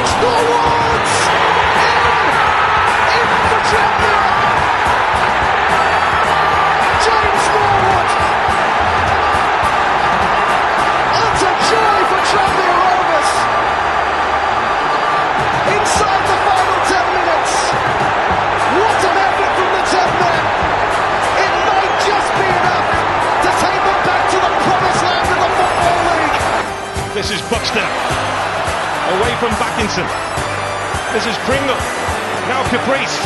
There's the cross forwards! In! In for Tranmere! James Norwood! Utter joy for Tranmere Rovers! Inside the final 10 minutes! What an effort from the 10 men! It might just be enough to take them back to the promised land of the Football League! This is Buxton. Away from Backinson. This is Pringle. Now Caprice.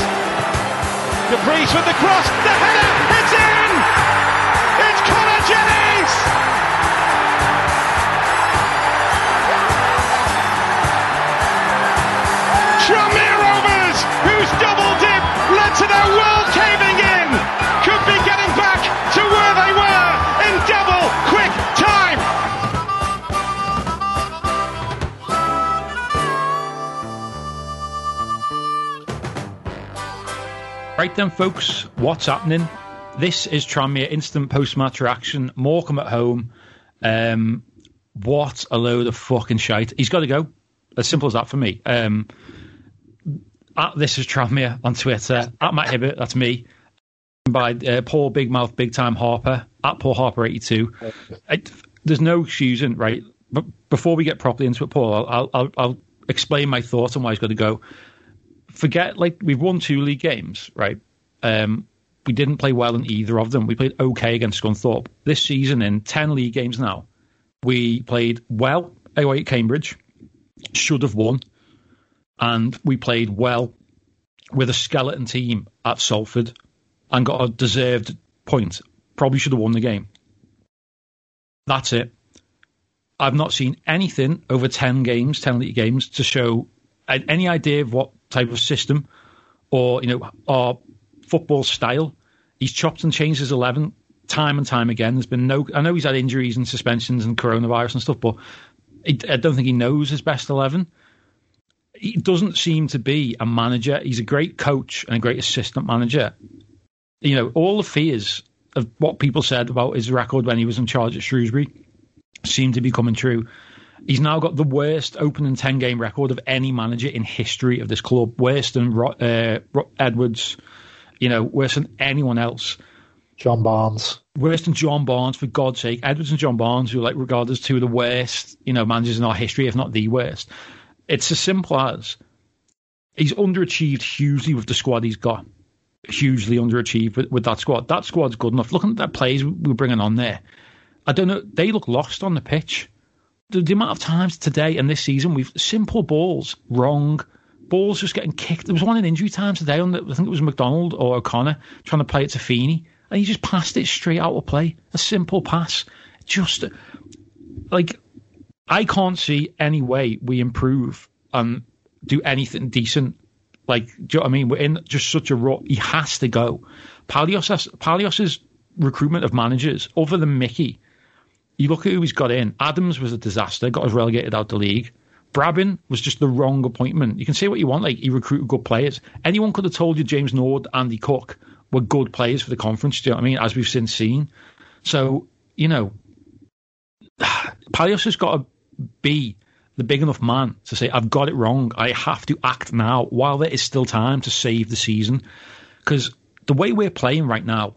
Caprice with the cross. The header. Right then, folks, what's happening? This is Tranmere instant post-match reaction. Morecambe at home. Um, what a load of fucking shite. He's got to go. As simple as that for me. Um, at this is Tranmere on Twitter. At Matt Hibbert, that's me. By uh, Paul Big Mouth Big Time Harper. At Paul Harper eighty two. There's no excusing, right? But before we get properly into it, Paul, I'll I'll, I'll explain my thoughts on why he's got to go forget like we've won two league games, right? Um, we didn't play well in either of them. We played okay against Scunthorpe. This season, in ten league games now, we played well away at Cambridge, should have won, and we played well with a skeleton team at Salford and got a deserved point. Probably should have won the game. That's it. I've not seen anything over 10 games, 10 league games, to show any idea of what type of system or, you know, our football style. He's chopped and changed his 11 time and time again. There's been no, I know he's had injuries and suspensions and coronavirus and stuff, but I don't think he knows his best 11. He doesn't seem to be a manager. He's a great coach and a great assistant manager. You know, all the fears of what people said about his record when he was in charge at Shrewsbury seem to be coming true. He's now got the worst opening 10 game record of any manager in history of this club. Worse than uh, Edwards, you know, worse than anyone else. John Barnes. Worse than John Barnes, for God's sake. Edwards and John Barnes, who are like regarded as two of the worst, you know, managers in our history, if not the worst. It's as simple as he's underachieved hugely with the squad he's got. Hugely underachieved with, with that squad. That squad's good enough. Looking at that players we're bringing on there, I don't know. They look lost on the pitch the, the amount of times today and this season we've simple balls wrong, balls just getting kicked. There was one in injury time today on the, I think it was McDonald or O'Connor trying to play it to Feeney, and he just passed it straight out of play. A simple pass, just like I can't see any way we improve and do anything decent. Like, do you know what I mean? We're in just such a rut. He has to go. Palios, Palios's recruitment of managers, other than Micky, you look at who he's got in. Adams was a disaster, got us relegated out of the league. Brabin was just the wrong appointment. You can say what you want, like he recruited good players. Anyone could have told you James Nord, Andy Cook were good players for the conference. Do you know what I mean? As we've since seen. So you know, Palios has got to be the big enough man to say, "I've got it wrong. I have to act now while there is still time to save the season." Because the way we're playing right now,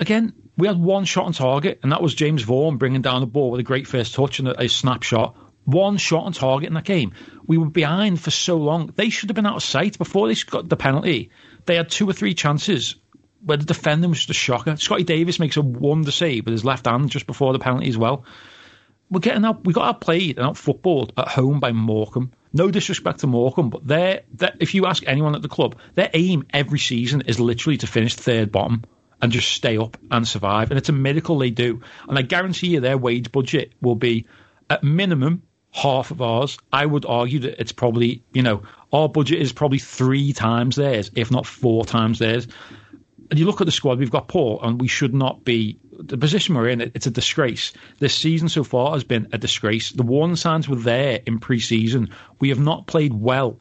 again, we had one shot on target, and that was James Vaughan bringing down the ball with a great first touch and a, a snapshot. One shot on target in that game. We were behind for so long. They should have been out of sight before they got the penalty. They had two or three chances where the defender was just a shocker. Scotty Davies makes a wonder save with his left hand just before the penalty as well. We're getting out. We got outplayed and out footballed at home by Morecambe. No disrespect to Morecambe, but they if you ask anyone at the club, their aim every season is literally to finish third bottom and just stay up and survive. And it's a miracle they do. And I guarantee you their wage budget will be at minimum half of ours. I would argue that it's probably, you know, our budget is probably three times theirs, if not four times theirs. And you look at the squad we've got, Paul, and we should not be the position we're in. It's a disgrace. This season so far has been a disgrace. The warning signs were there in pre-season. We have not played well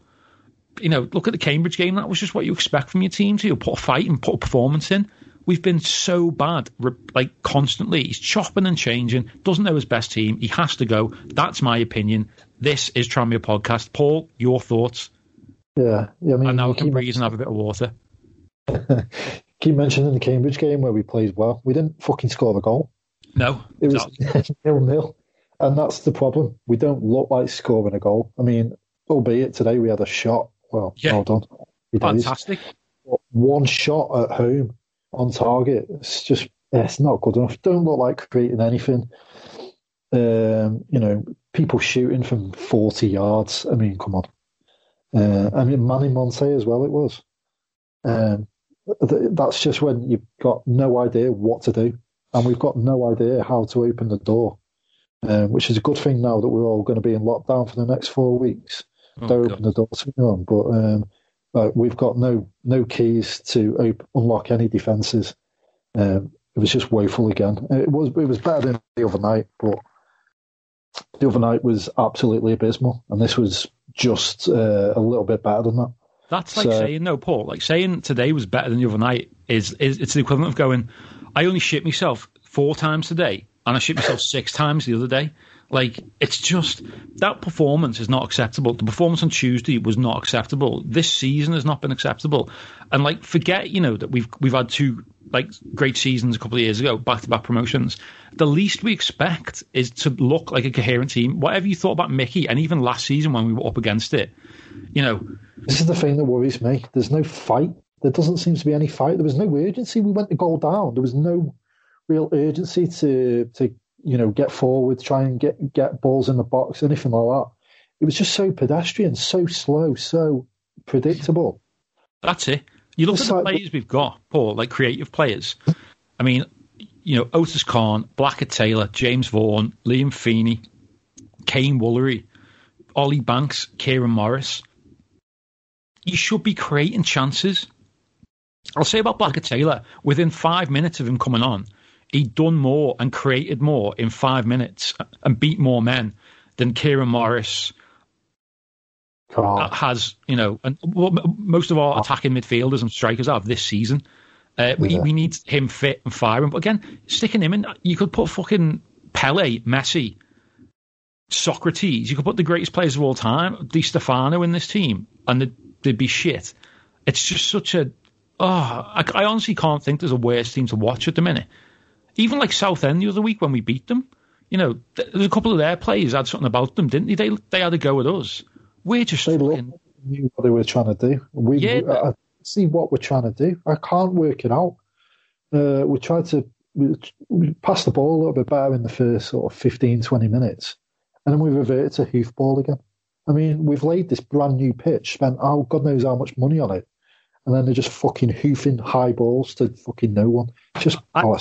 you know, look at the Cambridge game. That was just what you expect from your team to put a fight and put a performance in. We've been so bad, like constantly. He's chopping and changing. Doesn't know his best team. He has to go. That's my opinion. This is Tranmere podcast. Paul, your thoughts? Yeah, yeah. I mean, and now I can breathe and have a bit of water. keep mentioning the Cambridge game where we played well. We didn't fucking score the goal. No, it was nil nil, and that's the problem. We don't look like scoring a goal. I mean, albeit today we had a shot. Well, yeah. well done. Fantastic. One shot at home on target. It's just it's not good enough. Don't look like creating anything. Um, you know, people shooting from forty yards. I mean, come on. Uh, I mean, Manny Monthé as well. It was. Um, th- that's just when you've got no idea what to do, and we've got no idea how to open the door. Um, which is a good thing now that we're all going to be in lockdown for the next four weeks. Oh, Don't open the door to anyone, but uh, we've got no no keys to op- unlock any defences. Um, it was just woeful again. It was it was better than the other night, but the other night was absolutely abysmal, and this was just uh, a little bit better than that. That's like so, saying no, Paul. Like saying today was better than the other night is, is it's the equivalent of going. I only shit myself four times today, and I shit myself six times the other day. Like it's just that performance is not acceptable. The performance on Tuesday was not acceptable. This season has not been acceptable. And like forget, you know, that we've we've had two like great seasons a couple of years ago, back to back promotions. The least we expect is to look like a coherent team. Whatever you thought about Micky, and even last season when we were up against it, you know. This is the thing that worries me. There's no fight. There doesn't seem to be any fight. There was no urgency. We went to goal down. There was no real urgency to to you know, get forward, try and get get balls in the box, anything like that. It was just so pedestrian, so slow, so predictable. That's it. You look it's at the like, players we've got, Paul, like creative players. I mean, you know, Otis Khan, Blackett Taylor, James Vaughan, Liam Feeney, Kaiyne Woolery, Ollie Banks, Kieron Morris. You should be creating chances. I'll say about Blackett Taylor, within five minutes of him coming on, he'd done more and created more in five minutes and beat more men than Kieron Morris has, you know, and most of our attacking midfielders and strikers have this season. Uh, we, yeah. we need him fit and firing. But again, sticking him in, you could put fucking Pele, Messi, Socrates. You could put the greatest players of all time, Di Stefano, in this team, and they'd, they'd be shit. It's just such a. Oh, I, I honestly can't think there's a worse team to watch at the minute even like Southend the other week when we beat them, you know, there's a couple of their players had something about them, didn't they? They they had a go at us. We're just they fucking... knew what they were trying to do. We, yeah, we, I see what we're trying to do. I can't work it out. Uh, we tried to we, we passed the ball a little bit better in the first sort of 15, 20 minutes, and then we reverted to hoofball again. I mean, we've laid this brand new pitch, spent oh God knows how much money on it, and then they're just fucking hoofing high balls to fucking no one. Just I, oh,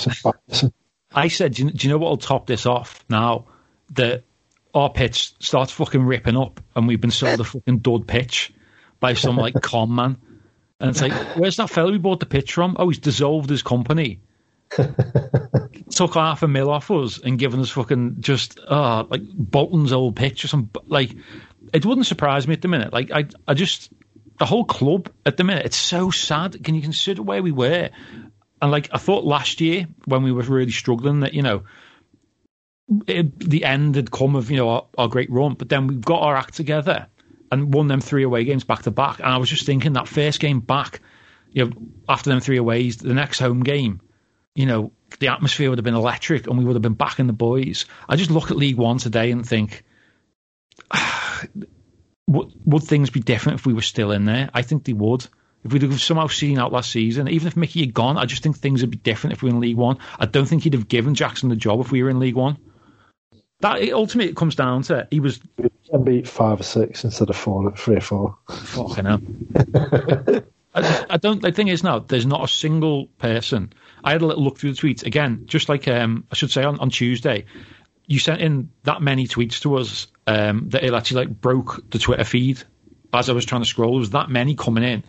I said, do you, do you know what will top this off now? That our pitch starts fucking ripping up, and we've been sold a fucking dud pitch by some like con man. And it's like, where's that fellow we bought the pitch from? Oh, he's dissolved his company. Took half a mil off us and given us fucking just uh like Bolton's old pitch or some like it wouldn't surprise me at the minute. Like I I just the whole club at the minute, it's so sad. Can you consider where we were? And like I thought last year when we were really struggling that, you know, it, the end had come of, you know, our, our great run, but then we've got our act together and won them three away games back to back. And I was just thinking that first game back, you know, after them three aways, the next home game, you know, the atmosphere would have been electric and we would have been back in the boys. I just look at League One today and think, would, would things be different if we were still in there? I think they would. If we'd have somehow seen out last season, even if Micky had gone, I just think things would be different if we were in League One. I don't think he'd have given Jackson the job if we were in League One. That ultimately it comes down to he was beat five or six instead of four, three or four. Fucking hell. I, I, don't. The thing is now, there's not a single person. I had a little look through the tweets again, just like um, I should say on, on Tuesday you sent in that many tweets to us um, that it actually like broke the Twitter feed as I was trying to scroll. There was that many coming in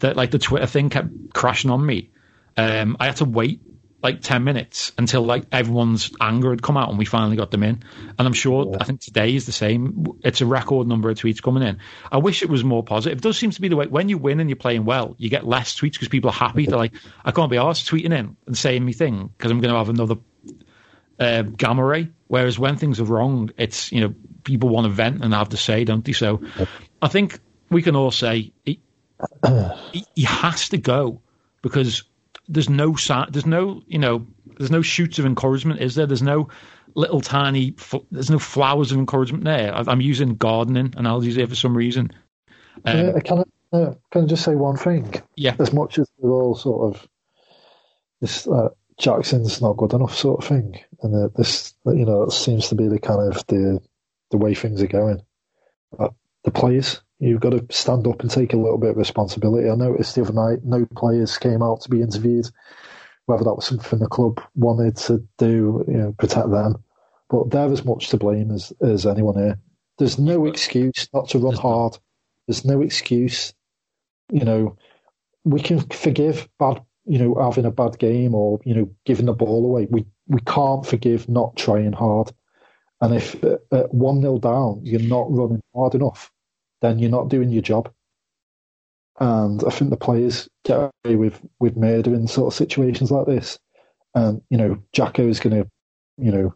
that like the Twitter thing kept crashing on me. Um, I had to wait like 10 minutes until like everyone's anger had come out and we finally got them in. And I'm sure, yeah. I think today is the same. It's a record number of tweets coming in. I wish it was more positive. It does seem to be the way when you win and you're playing well, you get less tweets because people are happy. They're like, I can't be asked tweeting in and saying me thing because I'm going to have another uh, gamma ray. Whereas when things are wrong, it's, you know, people want to vent and have to say, don't they? So I think we can all say he, he has to go because there's no there's no you know there's no shoots of encouragement, is there? There's no little tiny there's no flowers of encouragement there. I'm using gardening analogies here for some reason. Um, uh, can I uh, can I just say one thing? Yeah. As much as we're all sort of this uh, Jackson's not good enough sort of thing, and uh, this you know seems to be the kind of the the way things are going. Uh, the players you've got to stand up and take a little bit of responsibility. I noticed the other night no players came out to be interviewed, whether that was something the club wanted to do, you know, protect them. But they're as much to blame as, as anyone here. There's no excuse not to run hard. There's no excuse. You know, we can forgive bad, you know, having a bad game or, you know, giving the ball away. We we can't forgive not trying hard. And if at 1 0 down, you're not running hard enough, then you're not doing your job. And I think the players get away with, with murder in sort of situations like this. And, you know, Jacko is going to, you know,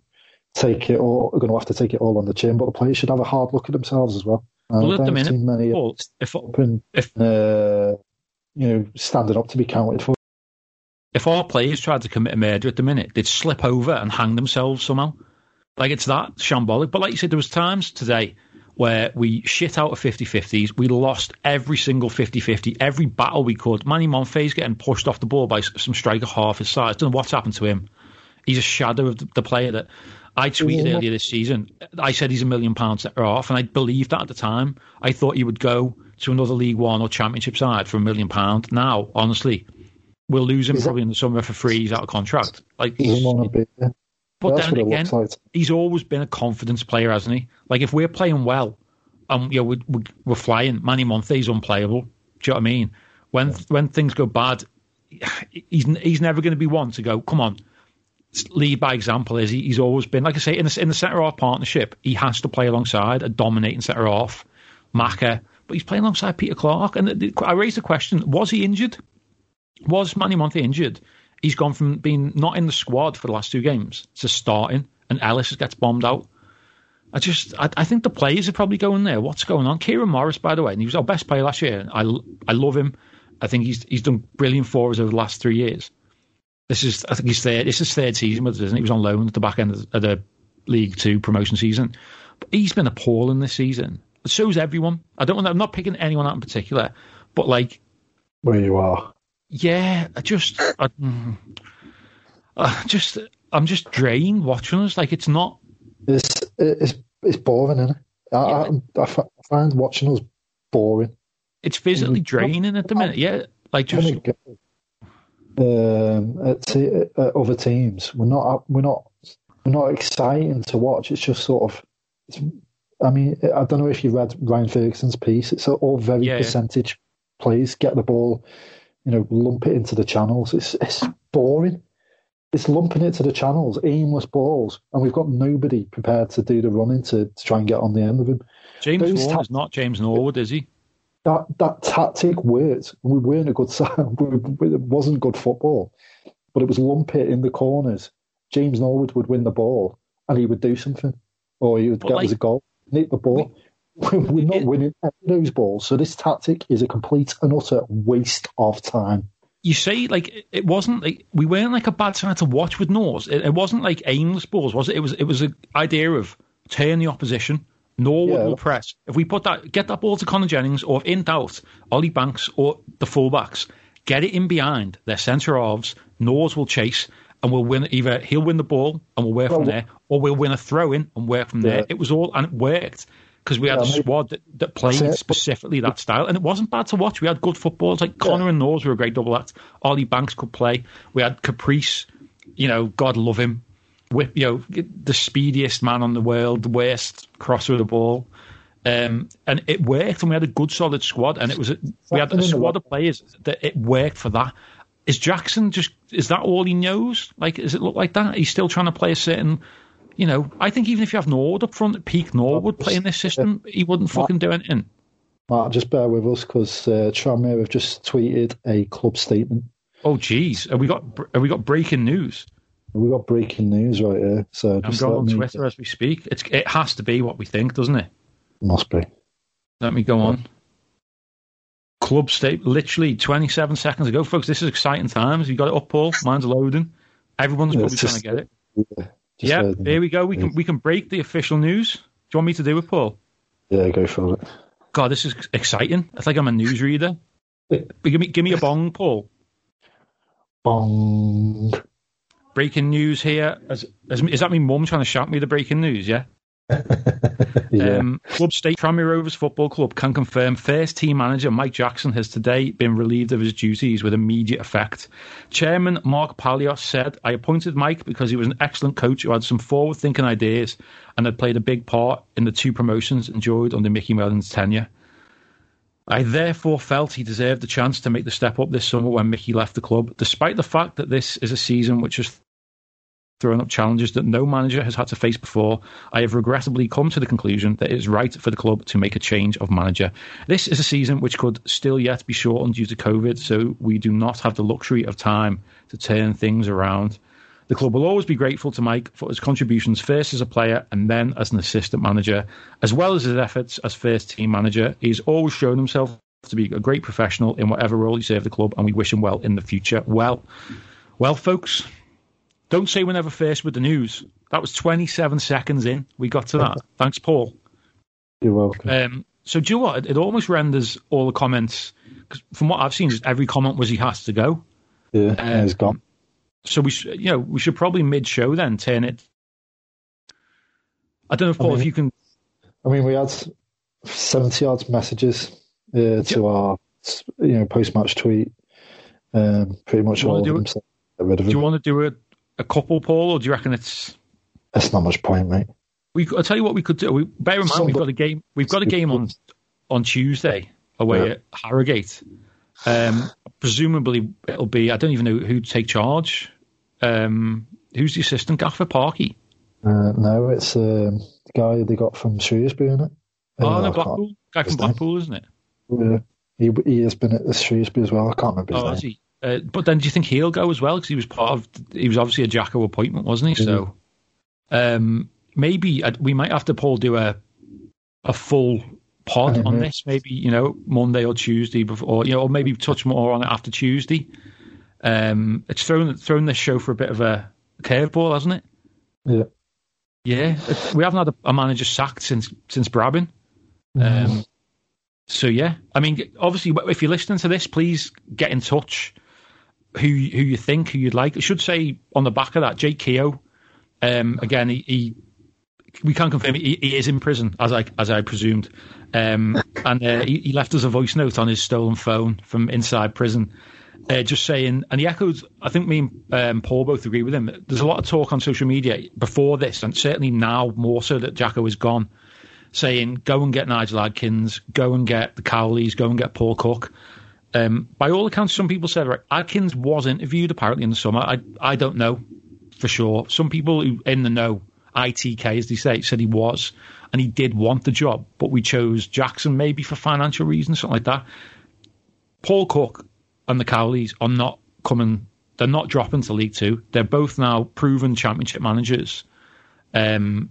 take it all, going to have to take it all on the chin, but the players should have a hard look at themselves as well. Well, at the minute, many well, if, open, if uh, you know, standing up to be counted for. If our players tried to commit a murder at the minute, they'd slip over and hang themselves somehow. Like it's that shambolic. But like you said, there was times today where we shit out of 50-50s. We lost every single 50-50, every battle we could. Manny Monthé getting pushed off the ball by some striker half his size. Don't know what's happened to him. He's a shadow of the, player that I tweeted yeah. earlier this season. I said he's a million pounds off, and I believed that at the time. I thought he would go to another League One or Championship side for a million pounds. Now, honestly, we'll lose him probably in the summer for free. He's out of contract. Like, but then again, like. he's always been a confidence player, hasn't he? Like if we're playing well, and you know we're, we're flying, Manny Monthé's unplayable. Do you know what I mean? When yeah. when things go bad, he's he's never going to be one to go. Come on, lead by example. Is he? He's always been like I say in the in the centre half partnership. He has to play alongside a dominating centre half, Maka, but he's playing alongside Peter Clarke. And the, the, I raised the question: Was he injured? Was Manny Monthé injured? He's gone from being not in the squad for the last two games to starting, and Ellis gets bombed out. I just, I, I, think the players are probably going there. What's going on? Kieron Morris, by the way, and he was our best player last year. I, I love him. I think he's he's done brilliant for us over the last three years. This is, I think he's third. This is third season with us, isn't he? He was on loan at the back end of the League Two promotion season, but he's been appalling this season. So So's everyone. I don't. I'm not picking anyone out in particular, but like where you are, yeah, I just, I, I just, I'm just drained watching us. Like it's not. It's it's it's boring, isn't it? I, yeah. I, I find watching us boring. It's physically draining at the minute. Yeah, like just. Um, at, at other teams, we're not we're not we're not exciting to watch. It's just sort of. I mean, I don't know if you read Ryan Ferguson's piece. It's all very yeah. percentage plays, get the ball you know, lump it into the channels. It's it's boring. It's lumping it to the channels, aimless balls, and we've got nobody prepared to do the running to, to try and get on the end of him. James Those ta- is not James Norwood, is he? That that tactic worked. We weren't a good side. It wasn't good football, but it was lump it in the corners. James Norwood would win the ball, and he would do something, or he would but get like, us a goal, nick the ball. We're not winning those balls, so this tactic is a complete and utter waste of time. You say like it wasn't like we weren't like a bad side to watch with Norse. It, it wasn't like aimless balls, was it? It was it was an idea of turn the opposition. Norwood yeah. will press. If we put that, get that ball to Connor Jennings, or if in doubt, Ollie Banks or the fullbacks, get it in behind their centre halves. Norse will chase, and we'll win. Either he'll win the ball and we'll work well, from there, or we'll win a throw in and work from yeah. there. It was all and it worked because we had yeah, a squad that, that played specifically that style, and it wasn't bad to watch. We had good footballers like Connor and Knowles were a great double act. Ollie Banks could play. We had Caprice, you know, God love him, whip, you know, the speediest man on the world, the worst crosser of the ball. Um, and it worked, and we had a good solid squad, and it was a, we had a squad of players that it worked for that. is Jackson just is that all he knows? Like, does it look like that? He's still trying to play a certain. You know, I think even if you have Norwood up front, peak Norwood playing this system, he wouldn't fucking do anything. Mark, just bear with us because uh, Tranmere have just tweeted a club statement. Oh, geez, have we got have we got breaking news? We've got breaking news right here. So I'm just going on Twitter as we speak. It's it has to be what we think, doesn't it? Must be. Let me go on. Club state, literally 27 seconds ago, folks. This is exciting times. You got it up, Paul. Mine's loading. Everyone's Yeah, probably it's trying to get it. Yeah, just yeah, here we go. We can mm. we can break the official news. Do you want me to do it, Paul? Yeah, go for it. God, this is exciting. It's like I'm a newsreader. But give me give me a bong, Paul. Bong. Breaking news here. Is, is, is that me mum trying to shout me the breaking news? Yeah. Yeah. Um, Club State Tranmere Rovers Football Club can confirm first team manager Mike Jackson has today been relieved of his duties with immediate effect. Chairman Mark Palios said, I appointed Mike because he was an excellent coach who had some forward thinking ideas and had played a big part in the two promotions enjoyed under Micky Mellon's tenure. I therefore felt he deserved the chance to make the step up this summer when Micky left the club, despite the fact that this is a season which has thrown up challenges that no manager has had to face before, I have regrettably come to the conclusion that it is right for the club to make a change of manager. This is a season which could still yet be shortened due to COVID, so we do not have the luxury of time to turn things around. The club will always be grateful to Mike for his contributions first as a player and then as an assistant manager, as well as his efforts as first team manager. He's always shown himself to be a great professional in whatever role he served the club, and we wish him well in the future. Well, well, folks, don't say we're never first with the news. That was 27 seconds in. We got to that. Thanks, Paul. You're welcome. Um, so, do you know what? It, it almost renders all the comments, 'cause from what I've seen, just every comment was he has to go. yeah, yeah, he's gone. So we, sh- you know, we should probably mid-show then turn it. I don't know if I Paul, mean- if you can. I mean, we had 70 odd messages uh, to our you know post match tweet. Um, pretty much all of them it? said get rid of Do you want to do a, a couple, Paul, or do you reckon it's? That's not much point, mate. We, I'll tell you what we could do. We, bear in mind, we've got a game. We've got a game on on Tuesday away Yeah. at Harrogate. Um, presumably, it'll be. I don't even know who'd take charge. Um, who's the assistant gaffer? Parky. Uh, no, it's um, the guy they got from Shrewsbury, isn't it? Oh, Uh, no, Blackpool. Guy from name. Blackpool, isn't it? Yeah. He, he has been at the Shrewsbury as well. I can't remember his Oh, name. Uh, but then, do you think he'll go as well? Because he was part of. He was obviously a Jacko appointment, wasn't he? So, um, maybe uh, we might have to Paul do a a full pod on Mhm. this. Maybe you know Monday or Tuesday before, you know, or maybe touch more on it after Tuesday. Um, it's thrown thrown this show for a bit of a curveball, hasn't it? Yeah. Yeah, it- we haven't had a, a manager sacked since since Brabin. Mm-hmm. Um, so yeah, I mean, obviously, if you're listening to this, please get in touch. Who who you think, who you'd like? I should say on the back of that, Jake Keogh. Um, again, he, he we can't confirm he, he is in prison, as I as I presumed. Um, and uh, he, he left us a voice note on his stolen phone from inside prison, uh, just saying, and he echoed. I think me and um, Paul both agree with him. There's a lot of talk on social media before this, and certainly now more so that Jacko is gone saying, go and get Nigel Adkins, go and get the Cowleys, go and get Paul Cook. Um, by all accounts, some people said, right, Adkins was interviewed apparently in the summer. I, I don't know for sure. Some people who in the know, ITK as they say, said he was, and he did want the job, but we chose Jackson maybe for financial reasons, something like that. Paul Cook and the Cowleys are not coming, they're not dropping to League Two. They're both now proven championship managers. Um,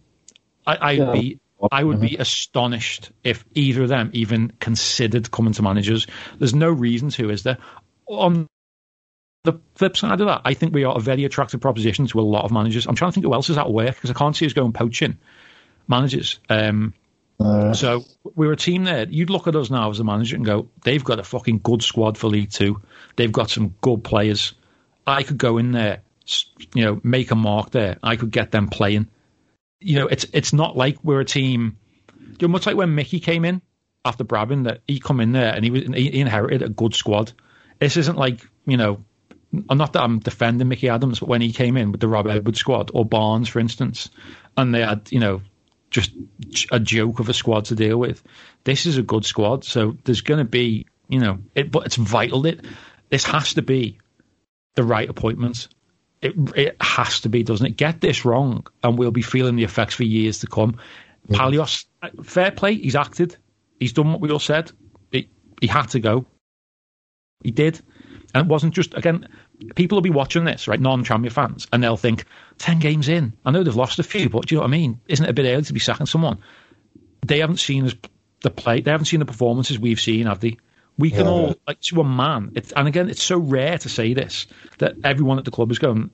I, I'd Yeah. be I would be astonished if either of them even considered coming to managers. There's no reason to, is there? On the flip side of that, I think we are a very attractive proposition to a lot of managers. I'm trying to think who else is at work because I can't see us going poaching managers. Um, Uh, so we're a team there. You'd look at us now as a manager and go, they've got a fucking good squad for League Two. They've got some good players. I could go in there, you know, make a mark there. I could get them playing. You know, it's it's not like we're a team. You know, much like when Micky came in after Brabin, that he come in there and he was he inherited a good squad. This isn't like you know, I'm not that I'm defending Micky Adams, but when he came in with the Rob Edwards squad or Barnes, for instance, and they had you know just a joke of a squad to deal with. This is a good squad, so there's going to be, you know, it, but it's vital that this has to be the right appointments. It it has to be, doesn't it? Get this wrong, and we'll be feeling the effects for years to come. Palios, fair play. He's acted. He's done what we all said. He, he had to go. He did. And it wasn't just, again, people will be watching this, right, non Tranmere fans, and they'll think, 10 games in. I know they've lost a few, but do you know what I mean? Isn't it a bit early to be sacking someone? They haven't seen us the play, they haven't seen the performances we've seen, have they? We can Yeah. all, like, to a man, it's, and again, it's so rare to say this, that everyone at the club is going,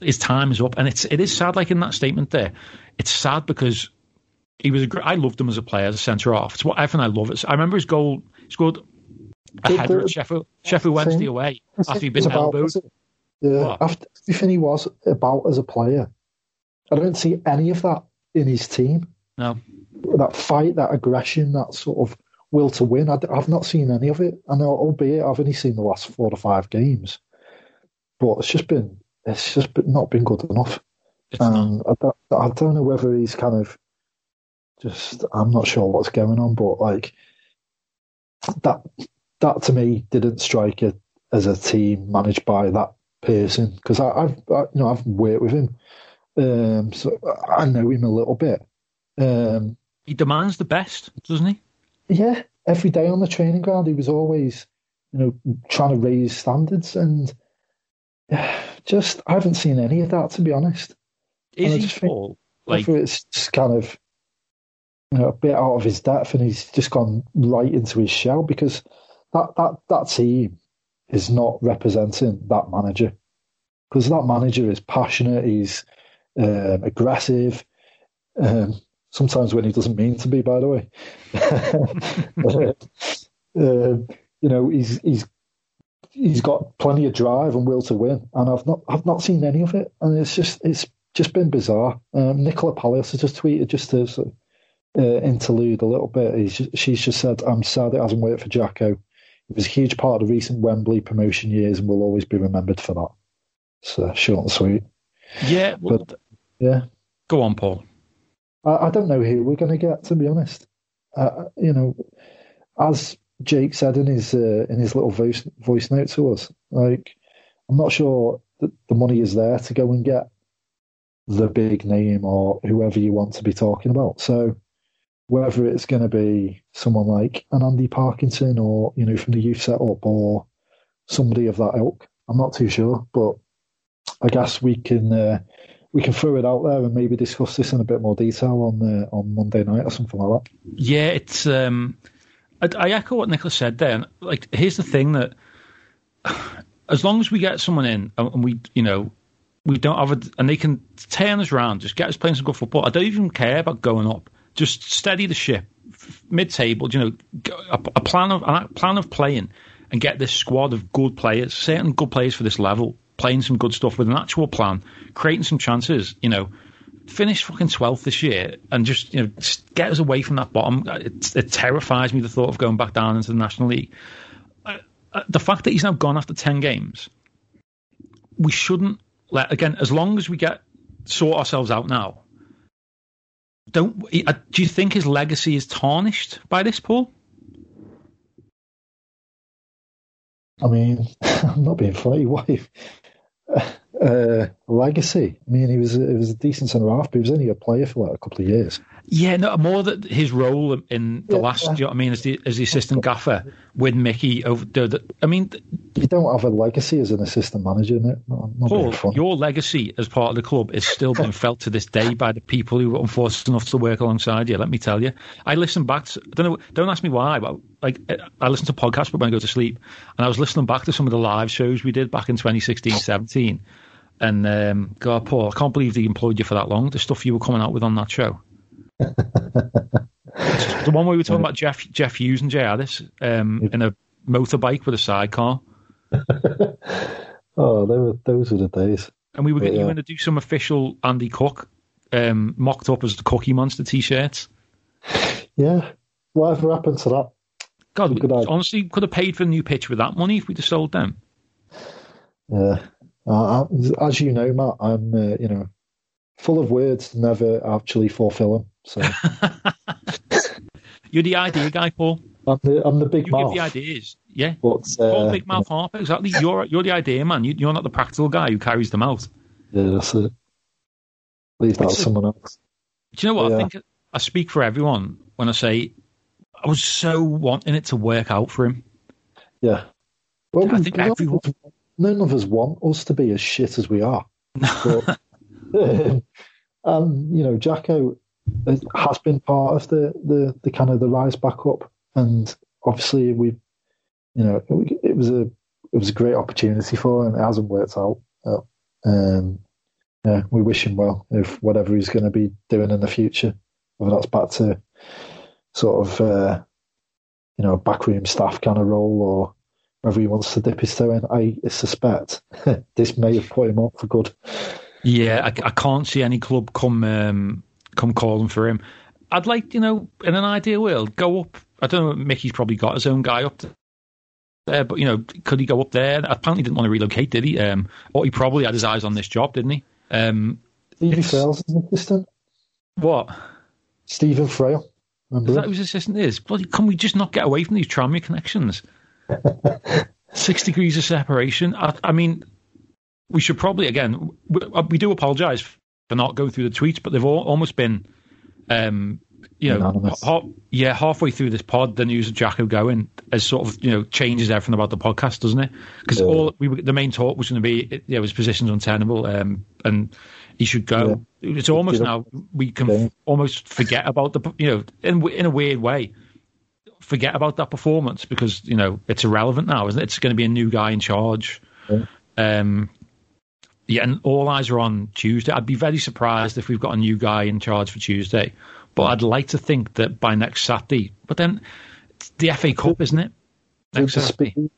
his time is up. And it's, it is sad, like in that statement there. It's sad because he was a great, I loved him as a player, as a centre half. It's what everything I love. It's, I remember his goal, he scored a The- header the- at Sheffield, Sheffield Wednesday away after he'd been about- elbowed. Yeah, What? after everything he was about as a player, I don't see any of that in his team. No. That fight, that aggression, that sort of will to win. I, have not seen any of it. I know, albeit I've only seen the last four to five games, but it's just been it's just been, not been good enough. And I don't, I don't know whether he's kind of just. I'm not sure what's going on, but like that that to me didn't strike it as a team managed by that person because I've I, you know I've worked with him, um, so I know him a little bit. Um, He demands the best, doesn't he? Yeah, every day on the training ground, he was always, you know, trying to raise standards, and yeah, just I haven't seen any of that to be honest. Is he think- Like, it's just kind of, you know, a bit out of his depth, and he's just gone right into his shell because that that that team is not representing that manager because that manager is passionate, he's um, aggressive. Um, sometimes when he doesn't mean to be, by the way. um, you know, he's he's he's got plenty of drive and will to win, and I've not I've not seen any of it, and it's just it's just been bizarre. Um, Nicola Palios has just tweeted just to sort of, uh, interlude a little bit. He's just, she's just said, "I'm sad it hasn't worked for Jacko. It was a huge part of the recent Wembley promotion years, and will always be remembered for that." So short and sweet. yeah, well, But- Yeah. go on, Paul. I, I don't know who we're going to get, to be honest. Uh, you know, as Jake said in his uh, in his little voice voice note to us, like I'm not sure that the money is there to go and get the big name or whoever you want to be talking about. So whether it's going to be someone like an Andy Parkinson or you know from the youth setup or somebody of that ilk, I'm not too sure. But I guess we can. Uh, we can throw it out there and maybe discuss this in a bit more detail on uh, on Monday night or something like that. Yeah, it's. Um, I, I echo what Nicholas said there. Like, here's the thing that as long as we get someone in and and we, you know, we don't have a, and they can turn us around, just get us playing some good football. I don't even care about going up. Just steady the ship, mid-table. You know, a, a plan of a plan of playing and get this squad of good players, certain good players for this level, playing some good stuff with an actual plan, creating some chances. You know, finish fucking 12th this year and just you know just get us away from that bottom. It, it terrifies me the thought of going back down into the National League. Uh, uh, the fact that he's now gone after 10 games, we shouldn't let again as long as we get sort ourselves out now. Don't do you think his legacy is tarnished by this, Paul? I mean, I'm not being funny. Why? Uh, legacy. I mean, he was he was a decent centre half, but he was only a player for like a couple of years. Yeah, no, more that his role in the Yeah, last, yeah. you know what I mean, as the as the assistant gaffer with Micky over the, the I mean, You don't have a legacy as an assistant manager? Not, not Paul, your legacy as part of the club is still being felt to this day by the people who were unfortunate enough to work alongside you. Let me tell you, I listen back. To, I don't know. Don't ask me why, but like I listen to podcasts but when I go to sleep, and I was listening back to some of the live shows we did back in 2016, 17, and um, God, Paul, I can't believe they employed you for that long. The stuff you were coming out with on that show. the one where we were talking about Jeff Jeff Hughes and Jay Harris um, in a motorbike with a sidecar. Oh, they were, those were the days. And we were Yeah. you going to do some official Andy Cook, um, mocked up as the Cookie Monster t-shirts. Yeah. Whatever happened to that? God, we honestly could have paid for a new pitch with that money if we'd have sold them. Yeah. Uh, I- as you know, Matt, I'm uh, you know full of words, never actually fulfil them. So You're the idea guy, Paul. I'm the, I'm the big You mouth. give the ideas. Yeah. But, uh, Big Mouth Harper. Exactly. You're you're the idea man. You, you're not the practical guy who carries them out. Yeah, that's it. Leave that to someone else. Do you know what? I think I speak for everyone when I say I was so wanting it to work out for him. Yeah. Well, I think everyone- none of us want us to be as shit as we are. But, um, and, you know, Jacko has been part of the, the, the kind of the rise back up. And obviously, we, you know, it, it was a it was a great opportunity for him. It hasn't worked out. Um, yeah, we wish him well if whatever he's going to be doing in the future, whether that's back to sort of uh, you know backroom staff kind of role or whether he wants to dip his toe in. I suspect this may have put him off for good. Yeah, I, I can't see any club come um, come calling for him. I'd like, you know, in an ideal world, go up. I don't know. Micky's probably got his own guy up there, but you know, could he go up there? Apparently, he didn't want to relocate, did he? Um, or he probably had his eyes on this job, didn't he? Um, It's- Frail's an assistant. what? Stephen Frail. Is that who his assistant is? Bloody, can we just not get away from these Tranmere connections? Six degrees of separation. I, I mean, we should probably again. We, we do apologise for not going through the tweets, but they've all, almost been, um, you know, Anonymous. ha- yeah, halfway through this pod, the news of Jacko going as sort of you know changes everything about the podcast, doesn't it? Because Yeah. all we the main talk was going to be, you know, his position's untenable, um, and he should go. It's almost now we can Yeah. f- almost forget about the you know in in a weird way forget about that performance because you know it's irrelevant now, isn't it? It's going to be a new guy in charge. Yeah. Um, yeah, and all eyes are on Tuesday. I'd be very surprised if we've got a new guy in charge for Tuesday, but I'd like to think that by next Saturday. But then it's the FA Cup, isn't it? Next the Saturday. speed,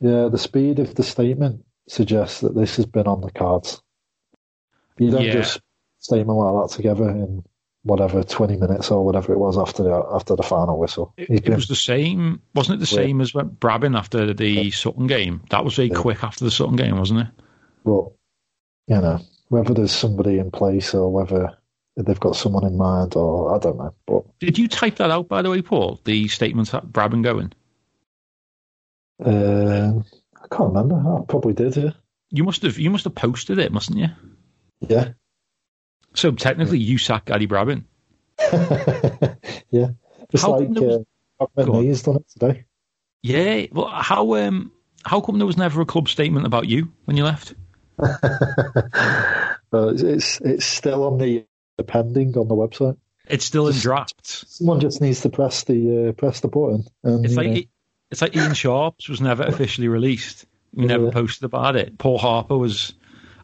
yeah, the speed of the statement suggests that this has been on the cards. You don't Yeah. just statement like that together in whatever twenty minutes or whatever it was after the after the final whistle. It, it was the same, wasn't it? The Yeah. same as when Brabin after the Sutton game. That was very Yeah. quick after the Sutton game, wasn't it? but you know whether there's somebody in place or whether they've got someone in mind or I don't know. But Did you type that out, by the way, Paul? The statement at Brabin going. um, I can't remember. I probably did. Yeah. You must have. You must have posted it, mustn't you? Yeah. So technically, you sack Gary Brabin. yeah. Just How like was- uh, on. Done it today. Yeah. Well, how um how come there was never a club statement about you when you left? It's, it's still on the pending on the website. It's still in drafts. Someone just needs to press the uh, press the button. And, It's like know, it's like Ian Sharps was never officially released. We never Yeah. posted about it. Paul Harper was,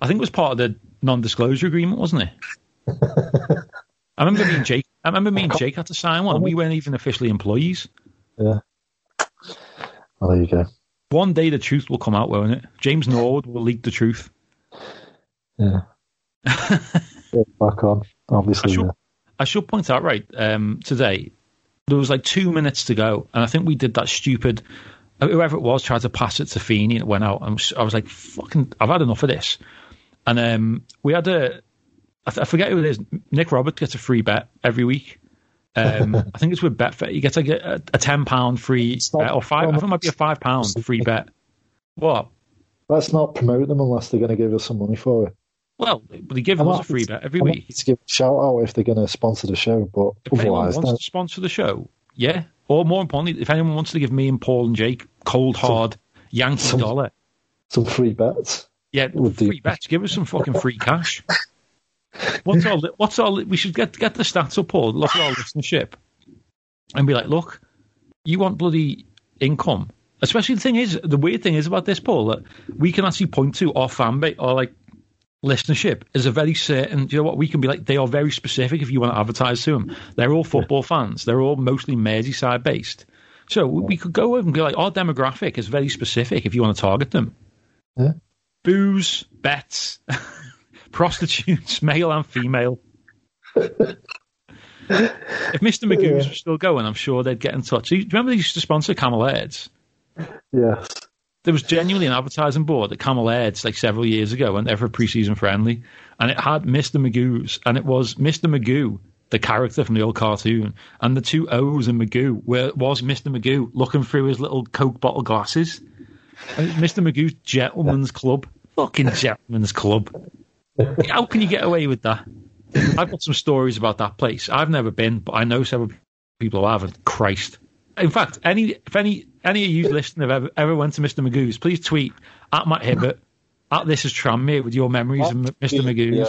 I think, was part of the non-disclosure agreement, wasn't it? I remember me and Jake. I remember me and Jake had to sign one. We weren't even officially employees. yeah. Well, there you go. One day the truth will come out, won't it? James Norwood will leak the truth. Yeah. Back on. Obviously, I should, yeah. I should point out, right, um, today, there was like two minutes to go, and I think we did that stupid, whoever it was tried to pass it to Feeney, and it went out. Was, I was like, fucking, I've had enough of this. And um, we had a, I, th- I forget who it is, Nick Roberts gets a free bet every week. Um, I think it's with Betfair. You get like a, a £10 free bet, or five, I think it might be a £5 free bet. What? Let's not promote them unless they're going to give us some money for it. Well, they give I'm us a free to- bet every I'm week. to give a shout out if they're going to sponsor the show, but If anyone wants no. to sponsor the show, yeah. Or more importantly, if anyone wants to give me and Paul and Jake cold hard Yankee some- dollar, some free bets. Yeah, free bets. Give us some fucking free cash. What's all? What's all? We should get get the stats up, Paul. Look at our listenership, and be like, look, you want bloody income. Especially the thing is, the weird thing is about this, Paul, that we can actually point to our fan base or like listenership is a very certain. You know what? We can be like, they are very specific. If you want to advertise to them, they're all football fans. They're all mostly Merseyside based. So we we could go over and be like, our demographic is very specific. If you want to target them, Yeah. Booze, bets, prostitutes, male and female. if Mr. Magoo's Yeah. was still going, I'm sure they'd get in touch. Do you remember they used to sponsor Cammell Laird? Yes. There was genuinely an advertising board at Cammell Laird like several years ago, and ever pre-season friendly, and it had Mr. Magoo's, and it was Mr. Magoo the character from the old cartoon, and the two O's in Magoo where was Mister Magoo looking through his little Coke bottle glasses. Uh, Mister Magoo's Gentleman's Club, fucking Gentleman's Club. How can you get away with that? I've got some stories about that place. I've never been, but I know several people who have. And Christ. In fact, any if any any of you listening have ever, ever went to Mr. Magoo's, please tweet at Matt Hibbert at This Is Tranmere with your memories of Mr. Magoo's.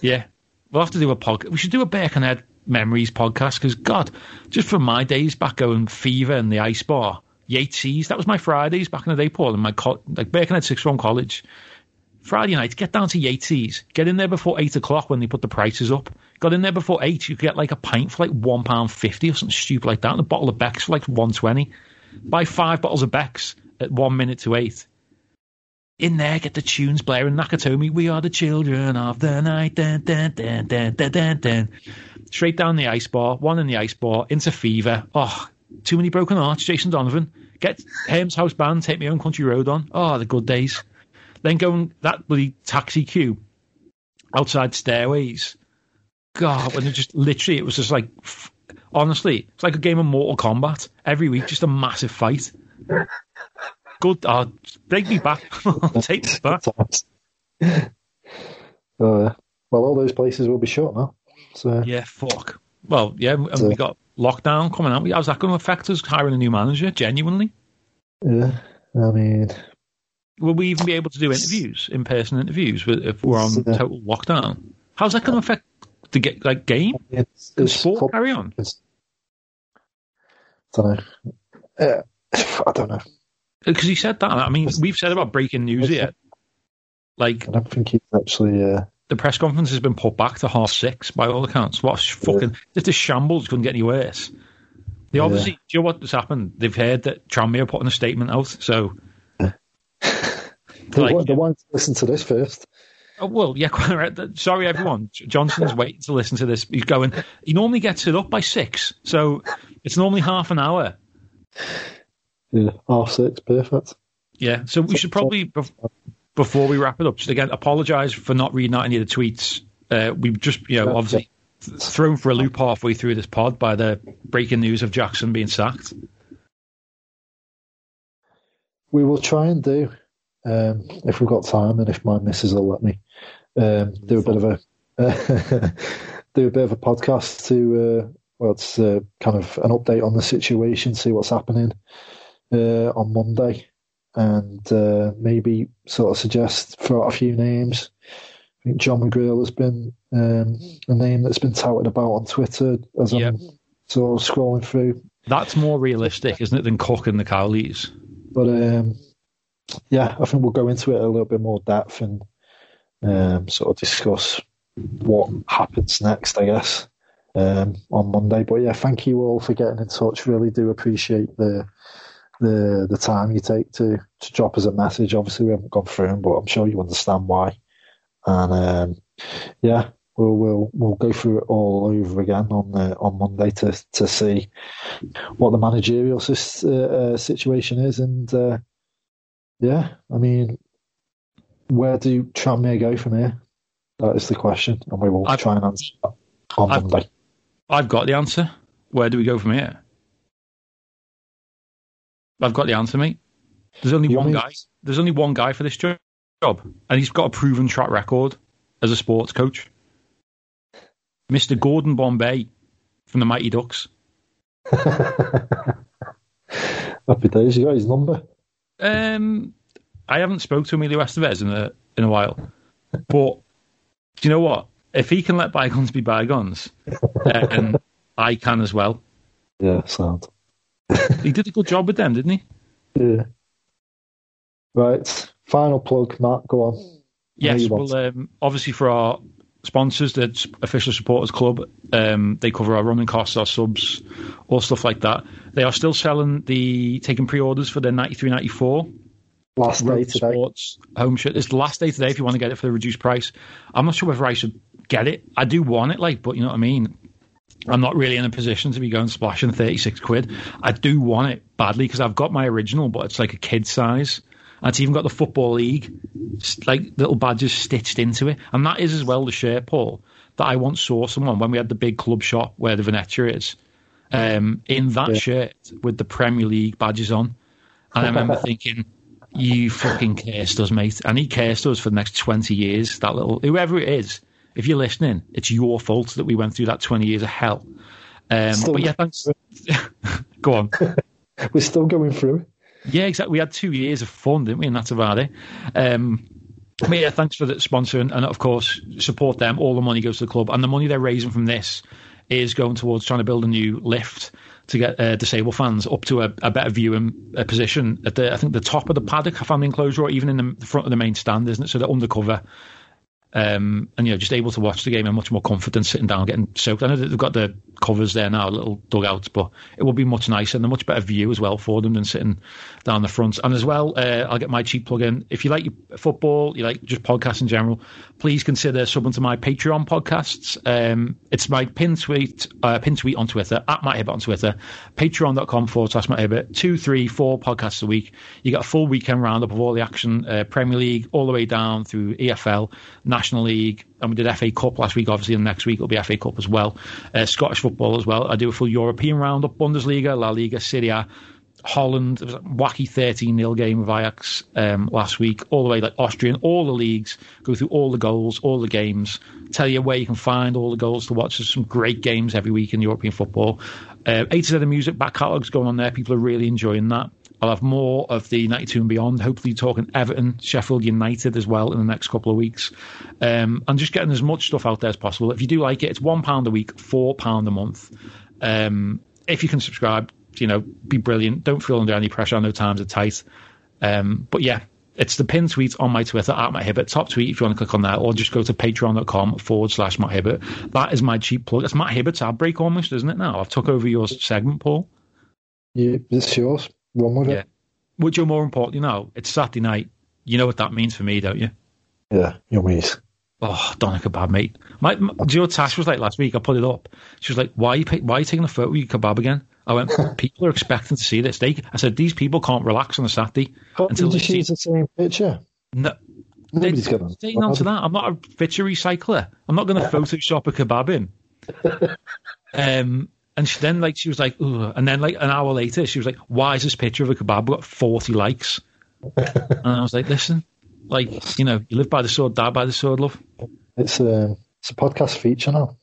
Yeah, we'll have to do a podcast. We should do a Birkenhead memories podcast because God, just from my days back going fever and the ice bar, Yates's. That was my Fridays back in the day, Paul. In my co- like Birkenhead sixth form college, Friday night, get down to Yates's. Get in there before eight o'clock when they put the prices up. Got in there before eight, you could get like a pint for like one pound fifty or something stupid like that, and a bottle of Beck's for like one twenty. Buy five bottles of Beck's at one minute to eight. In there, get the tunes blaring. Nakatomi, we are the children of the night. Dun, dun, dun, dun, dun, dun, dun. Straight down the ice bar, one in the ice bar, into Fever. Oh, too many broken hearts. Jason Donovan. Get Hermes House Band, take me on Country Road on. Oh, the good days. Then go going that bloody taxi queue outside stairways. God, when it just literally, it was just like, honestly, it's like a game of Mortal Kombat every week, just a massive fight. Good, uh, take me back, take me back. Uh, well, all those places will be shut now. So Yeah, fuck. Well, yeah, and we got lockdown coming out. How's that going to affect us hiring a new manager? Genuinely, yeah, I mean, will we even be able to do interviews, in-person interviews, if we're on Yeah. total lockdown? How's that going to affect the get like game? it's, The it's sport carry on. It's, don't know. Uh, I don't know. Because he said that. I mean, we've said about breaking news here. Like I don't think he's actually. Uh, the press conference has been put back to half six by all accounts. What fucking just a shambles couldn't get any worse. They obviously, do you know what has happened? They've heard that Tranmere are putting a statement out. So, they, Like- want, they want to listen to this first. oh, well, yeah, quite right. Sorry, everyone. Johnson's waiting to listen to this. He's going. He normally gets it up by six, so it's normally half an hour. Yeah, half six, perfect. Yeah, so we should probably before we wrap it up, just again apologise for not reading out any of the tweets. Uh, we've just, you know, obviously thrown for a loop halfway through this pod by the breaking news of Jackson being sacked. We will try and do, um, if we've got time and if my missus will let me, um, do a bit of a do a bit of a podcast to uh, well, it's uh, kind of an update on the situation, see what's happening uh, on Monday, and uh, maybe sort of suggest throw out a few names. I think John McGreal has been um, a name that's been touted about on Twitter as Yep. I'm sort of scrolling through. That's more realistic, isn't it, than Cook and the Cowleys? But um, yeah, I think we'll go into it a little bit more depth and um, sort of discuss what happens next, I guess, um, on Monday. But yeah, thank you all for getting in touch. Really do appreciate the the the time you take to to drop us a message. Obviously, we haven't gone through them, but I'm sure you understand why. And um, yeah, we'll we'll we'll go through it all over again on uh, on Monday to to see what the managerial uh, uh, situation is, and uh, yeah, I mean, where do Tranmere go from here? That is the question, and we will I've- try and answer that on I've- Monday. I've got the answer. Where do we go from here? I've got the answer, mate. There's only one guy. There's only one guy for this job, and he's got a proven track record as a sports coach. Mr. Gordon Bombay from the Mighty Ducks. Happy days. You got his number. Um, I haven't spoke to Emilio Estevez in a in a while, but do you know what? If he can let bygones be bygones, then I can as well. Yeah, sound. He did a good job with them, didn't he? Yeah. Right. Final plug, Matt. Go on. Yes, well, um, obviously for our sponsors, the official supporters club, um, they cover our running costs, our subs, all stuff like that. They are still selling the taking pre-orders for their 93, 94 Last day today. Sports home shirt. It's the last day today if you want to get it for the reduced price. I'm not sure whether I should get it. I do want it, like, but you know what I mean. I'm not really in a position to be going splashing 36 quid. I do want it badly because I've got my original, but it's like a kid size. And it's even got the Football League, like little badges stitched into it. And that is as well the shirt, Paul. that I once saw someone when we had the big club shop where the Venetia is, um, in that Yeah. shirt with the Premier League badges on. And I remember thinking, you fucking cursed us, mate. And he cursed us for the next 20 years. That little, whoever it is, if you're listening, it's your fault that we went through that 20 years of hell. Um, but yeah, thanks. Go on. We're still going through. Yeah, exactly. We had two years of fun, didn't we? And that's about it. Um, but yeah, thanks for the sponsoring, and of course, support them. All the money goes to the club, and the money they're raising from this is going towards trying to build a new lift to get uh, disabled fans up to a, a better viewing uh, position at the I think the top of the paddock, the enclosure, or even in the, the front of the main stand, isn't it? So they're undercover. Um, and you know, just able to watch the game and much more confident sitting down, getting soaked. I know that they've got the covers there now, a little dugouts, but it will be much nicer and a much better view as well for them than sitting down the front. And as well, uh, I'll get my cheap plug in. If you like football, you like just podcasts in general, please consider subbing to my Patreon podcasts. Um, it's my pin tweet, uh, pin tweet on Twitter, at Matt Hibbert on Twitter, patreon.com forward slash Matt Hibbert, two, three, four podcasts a week. You get a full weekend roundup of all the action, uh, Premier League, all the way down through EFL, National League, and we did FA Cup last week, obviously, and next week it'll be FA Cup as well. Uh, Scottish football as well. I do a full European roundup, Bundesliga, La Liga, Serie A, Holland. It was a wacky 13 0 game with Ajax um, last week, all the way like Austrian, all the leagues, go through all the goals, all the games, tell you where you can find all the goals to watch. There's some great games every week in European football. Uh, 80 of the music back catalogues going on there. People are really enjoying that. I'll have more of the 92 and beyond, hopefully talking Everton, Sheffield United as well in the next couple of weeks. Um, and just getting as much stuff out there as possible. If you do like it, it's £1 a week, £4 a month. Um, if you can subscribe, you know, be brilliant. Don't feel under any pressure. I know times are tight. Um, but yeah, it's the pin tweet on my Twitter at Matt Hibbert. Top tweet if you want to click on that, or just go to patreon.com forward slash Matt Hibbert. That is my cheap plug. It's Matt Hibbert's ad break almost, isn't it now? I've took over your segment, Paul. Yeah, it's yours. Run with Yeah. it. Which are more important, you know, it's Saturday night. You know what that means for me, don't you? Yeah, your yummies. Oh, doner kebab, mate. My, my, do you know what Tash was like last week? I put it up. She was like, "Why are you, why are you taking a photo of your kebab again?" I went, "People are expecting to see this." They, I said, "These people can't relax on a Saturday Can't until you they see." the same picture? No, Nobody's going staying on to that. I'm not a picture recycler. I'm not going to Photoshop a kebab in. Um, and she, then like she was like, Ugh. and then like an hour later, she was like, "Why is this picture of a kebab got 40 likes?" and I was like, "Listen, like you know, you live by the sword, die by the sword, love." It's a, it's a podcast feature now.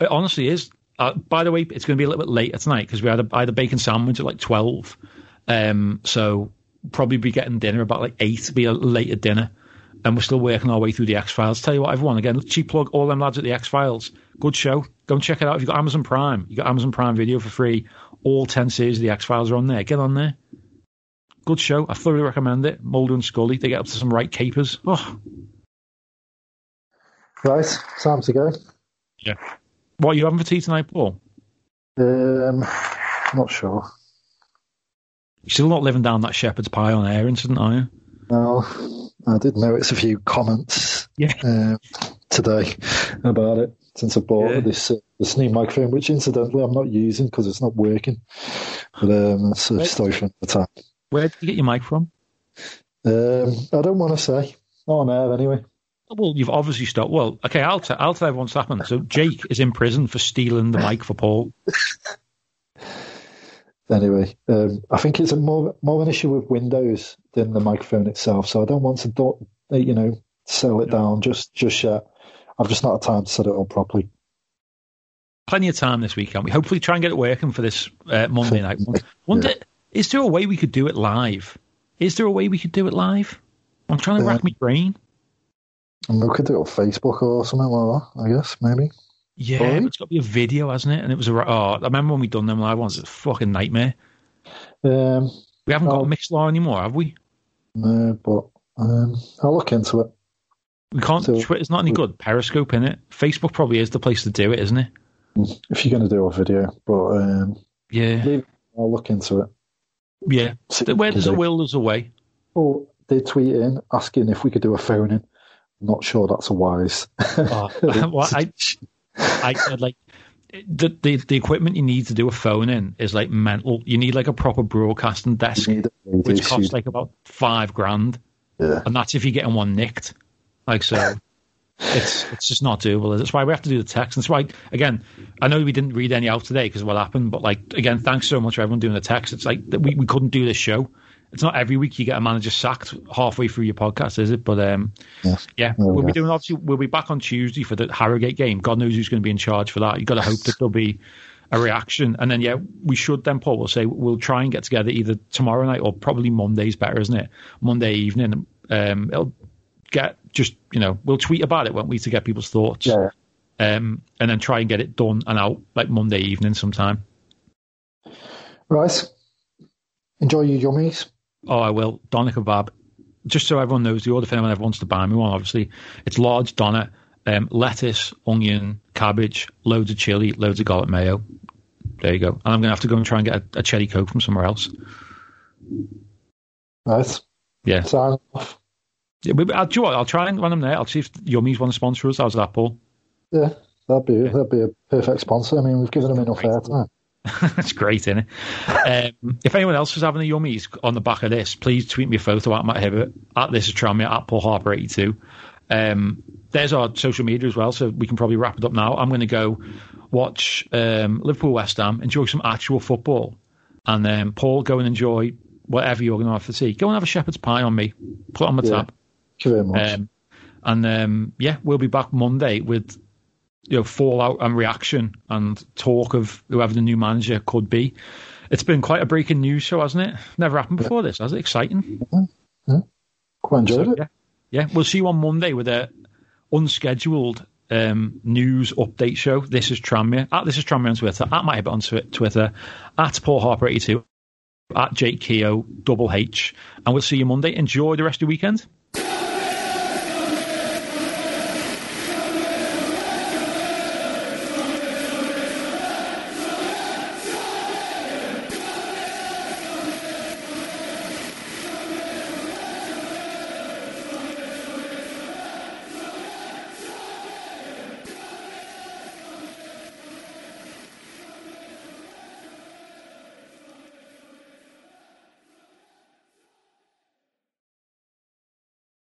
It honestly is. Uh, by the way, it's going to be a little bit later tonight because we had a, I had a bacon sandwich at like 12. Um, so probably be getting dinner about like 8, be a later dinner. And we're still working our way through the X Files. Tell you what, everyone, again, cheap plug, all them lads at the X Files. Good show. Go and check it out. If you've got Amazon Prime, you got Amazon Prime Video for free. All 10 series of the X Files are on there. Get on there. Good show. I thoroughly recommend it. Mulder and Scully, they get up to some right capers. Oh, Right, time to go. yeah. What are you having for tea tonight, Paul? Um, not sure. You're still not living down that shepherd's pie on air incident, are you? No, I did notice a few comments Yeah. um, today about it since I bought Yeah. this uh, this new microphone, which incidentally I'm not using because it's not working. But um, that's a story for the time. Where did you get your mic from? Um, I don't want to say. Oh, no, anyway. Well, you've obviously stopped. Well, okay, I'll, t- I'll tell everyone what's happened. So Jake is in prison for stealing the mic for Paul. Anyway, um, I think it's a more more an issue with Windows than the microphone itself. So I don't want to, do, you know, sell it down just just yet. I've just not had time to set it up properly. Plenty of time this weekend. We hopefully try and get it working for this uh, Monday night. Wonder, is there a way we could do it live? Is there a way we could do it live? I'm trying to rack my brain. And we could do it on Facebook or something like that. I guess maybe. Yeah, but it's got to be a video, hasn't it? And it was a. Oh, I remember when we done them live ones. It's a fucking nightmare. Um, We haven't got a mixed law anymore, have we? no, but um, I'll look into it. We can't. So- Twitter's not any good. Periscope in it. Facebook probably is the place to do it, isn't it? if you're going to do a video. But um, Yeah, leave, I'll look into it. yeah. See Where there's a will, there's a way. Oh, they tweet in asking if we could do a phone in. Not sure that's a wise. Oh, well, I, I said like the, the the equipment you need to do a phone in is like mental. You need like a proper broadcasting desk, Need a radio which costs like about five grand, yeah. and that's if you're getting one nicked. Like so, it's it's just not doable. That's why we have to do the text. And that's why again, I know we didn't read any out today because of what happened. But like again, thanks so much for everyone doing the text. It's like we we couldn't do this show. It's not every week you get a manager sacked halfway through your podcast, is it? But um, yeah, yeah we'll be doing obviously we'll be back on Tuesday for the Harrogate game. God knows who's going to be in charge for that. You've got to hope that there'll be a reaction, and then yeah, we should then Paul will say we'll try and get together either tomorrow night or probably Monday's better, isn't it? Monday evening. Um, it'll get just you know we'll tweet about it, won't we, to get people's thoughts. Yeah. Um, and then try and get it done and out like Monday evening sometime. Right. Enjoy your yummies. Oh, I will. Doner kebab. Just so everyone knows the order, if anyone ever wants to buy me one, obviously, it's large doner, um, lettuce, onion, cabbage, loads of chili, loads of garlic mayo. There you go. And I'm going to have to go and try and get a, a cherry coke from somewhere else. Nice. Yeah. Sign off. Yeah, I'll, do you what, I'll try and run them there. I'll see if Yummies want to sponsor us. How's that, Paul? Yeah, that'd be yeah. that'd be a perfect sponsor. I mean, we've given them enough airtime. That's great, isn't it? um, if anyone else is having the yummies on the back of this, please tweet me a photo at Matt Hibbert, at this is Tranmere, at Paul Harper 82. Um, there's our social media as well, so we can probably wrap it up now. I'm going to go watch um, Liverpool West Ham, enjoy some actual football, and then Paul, go and enjoy whatever you're going to have to see. Go and have a shepherd's pie on me. Put on my yeah. tab. Thank you very much. Um, and um, yeah, we'll be back Monday with you know fallout and reaction and talk of whoever the new manager could be. It's been quite a breaking news show, hasn't it? Never happened before. This, has it? Exciting. Mm-hmm. Quite enjoyed so, it. Yeah. yeah, we'll see you on Monday with a unscheduled um, news update show. This is Tranmere. At this is Tranmere on Twitter. At my on Twitter. At Paul Harper eighty two. At Jake Keogh double H. And we'll see you Monday. Enjoy the rest of the weekend.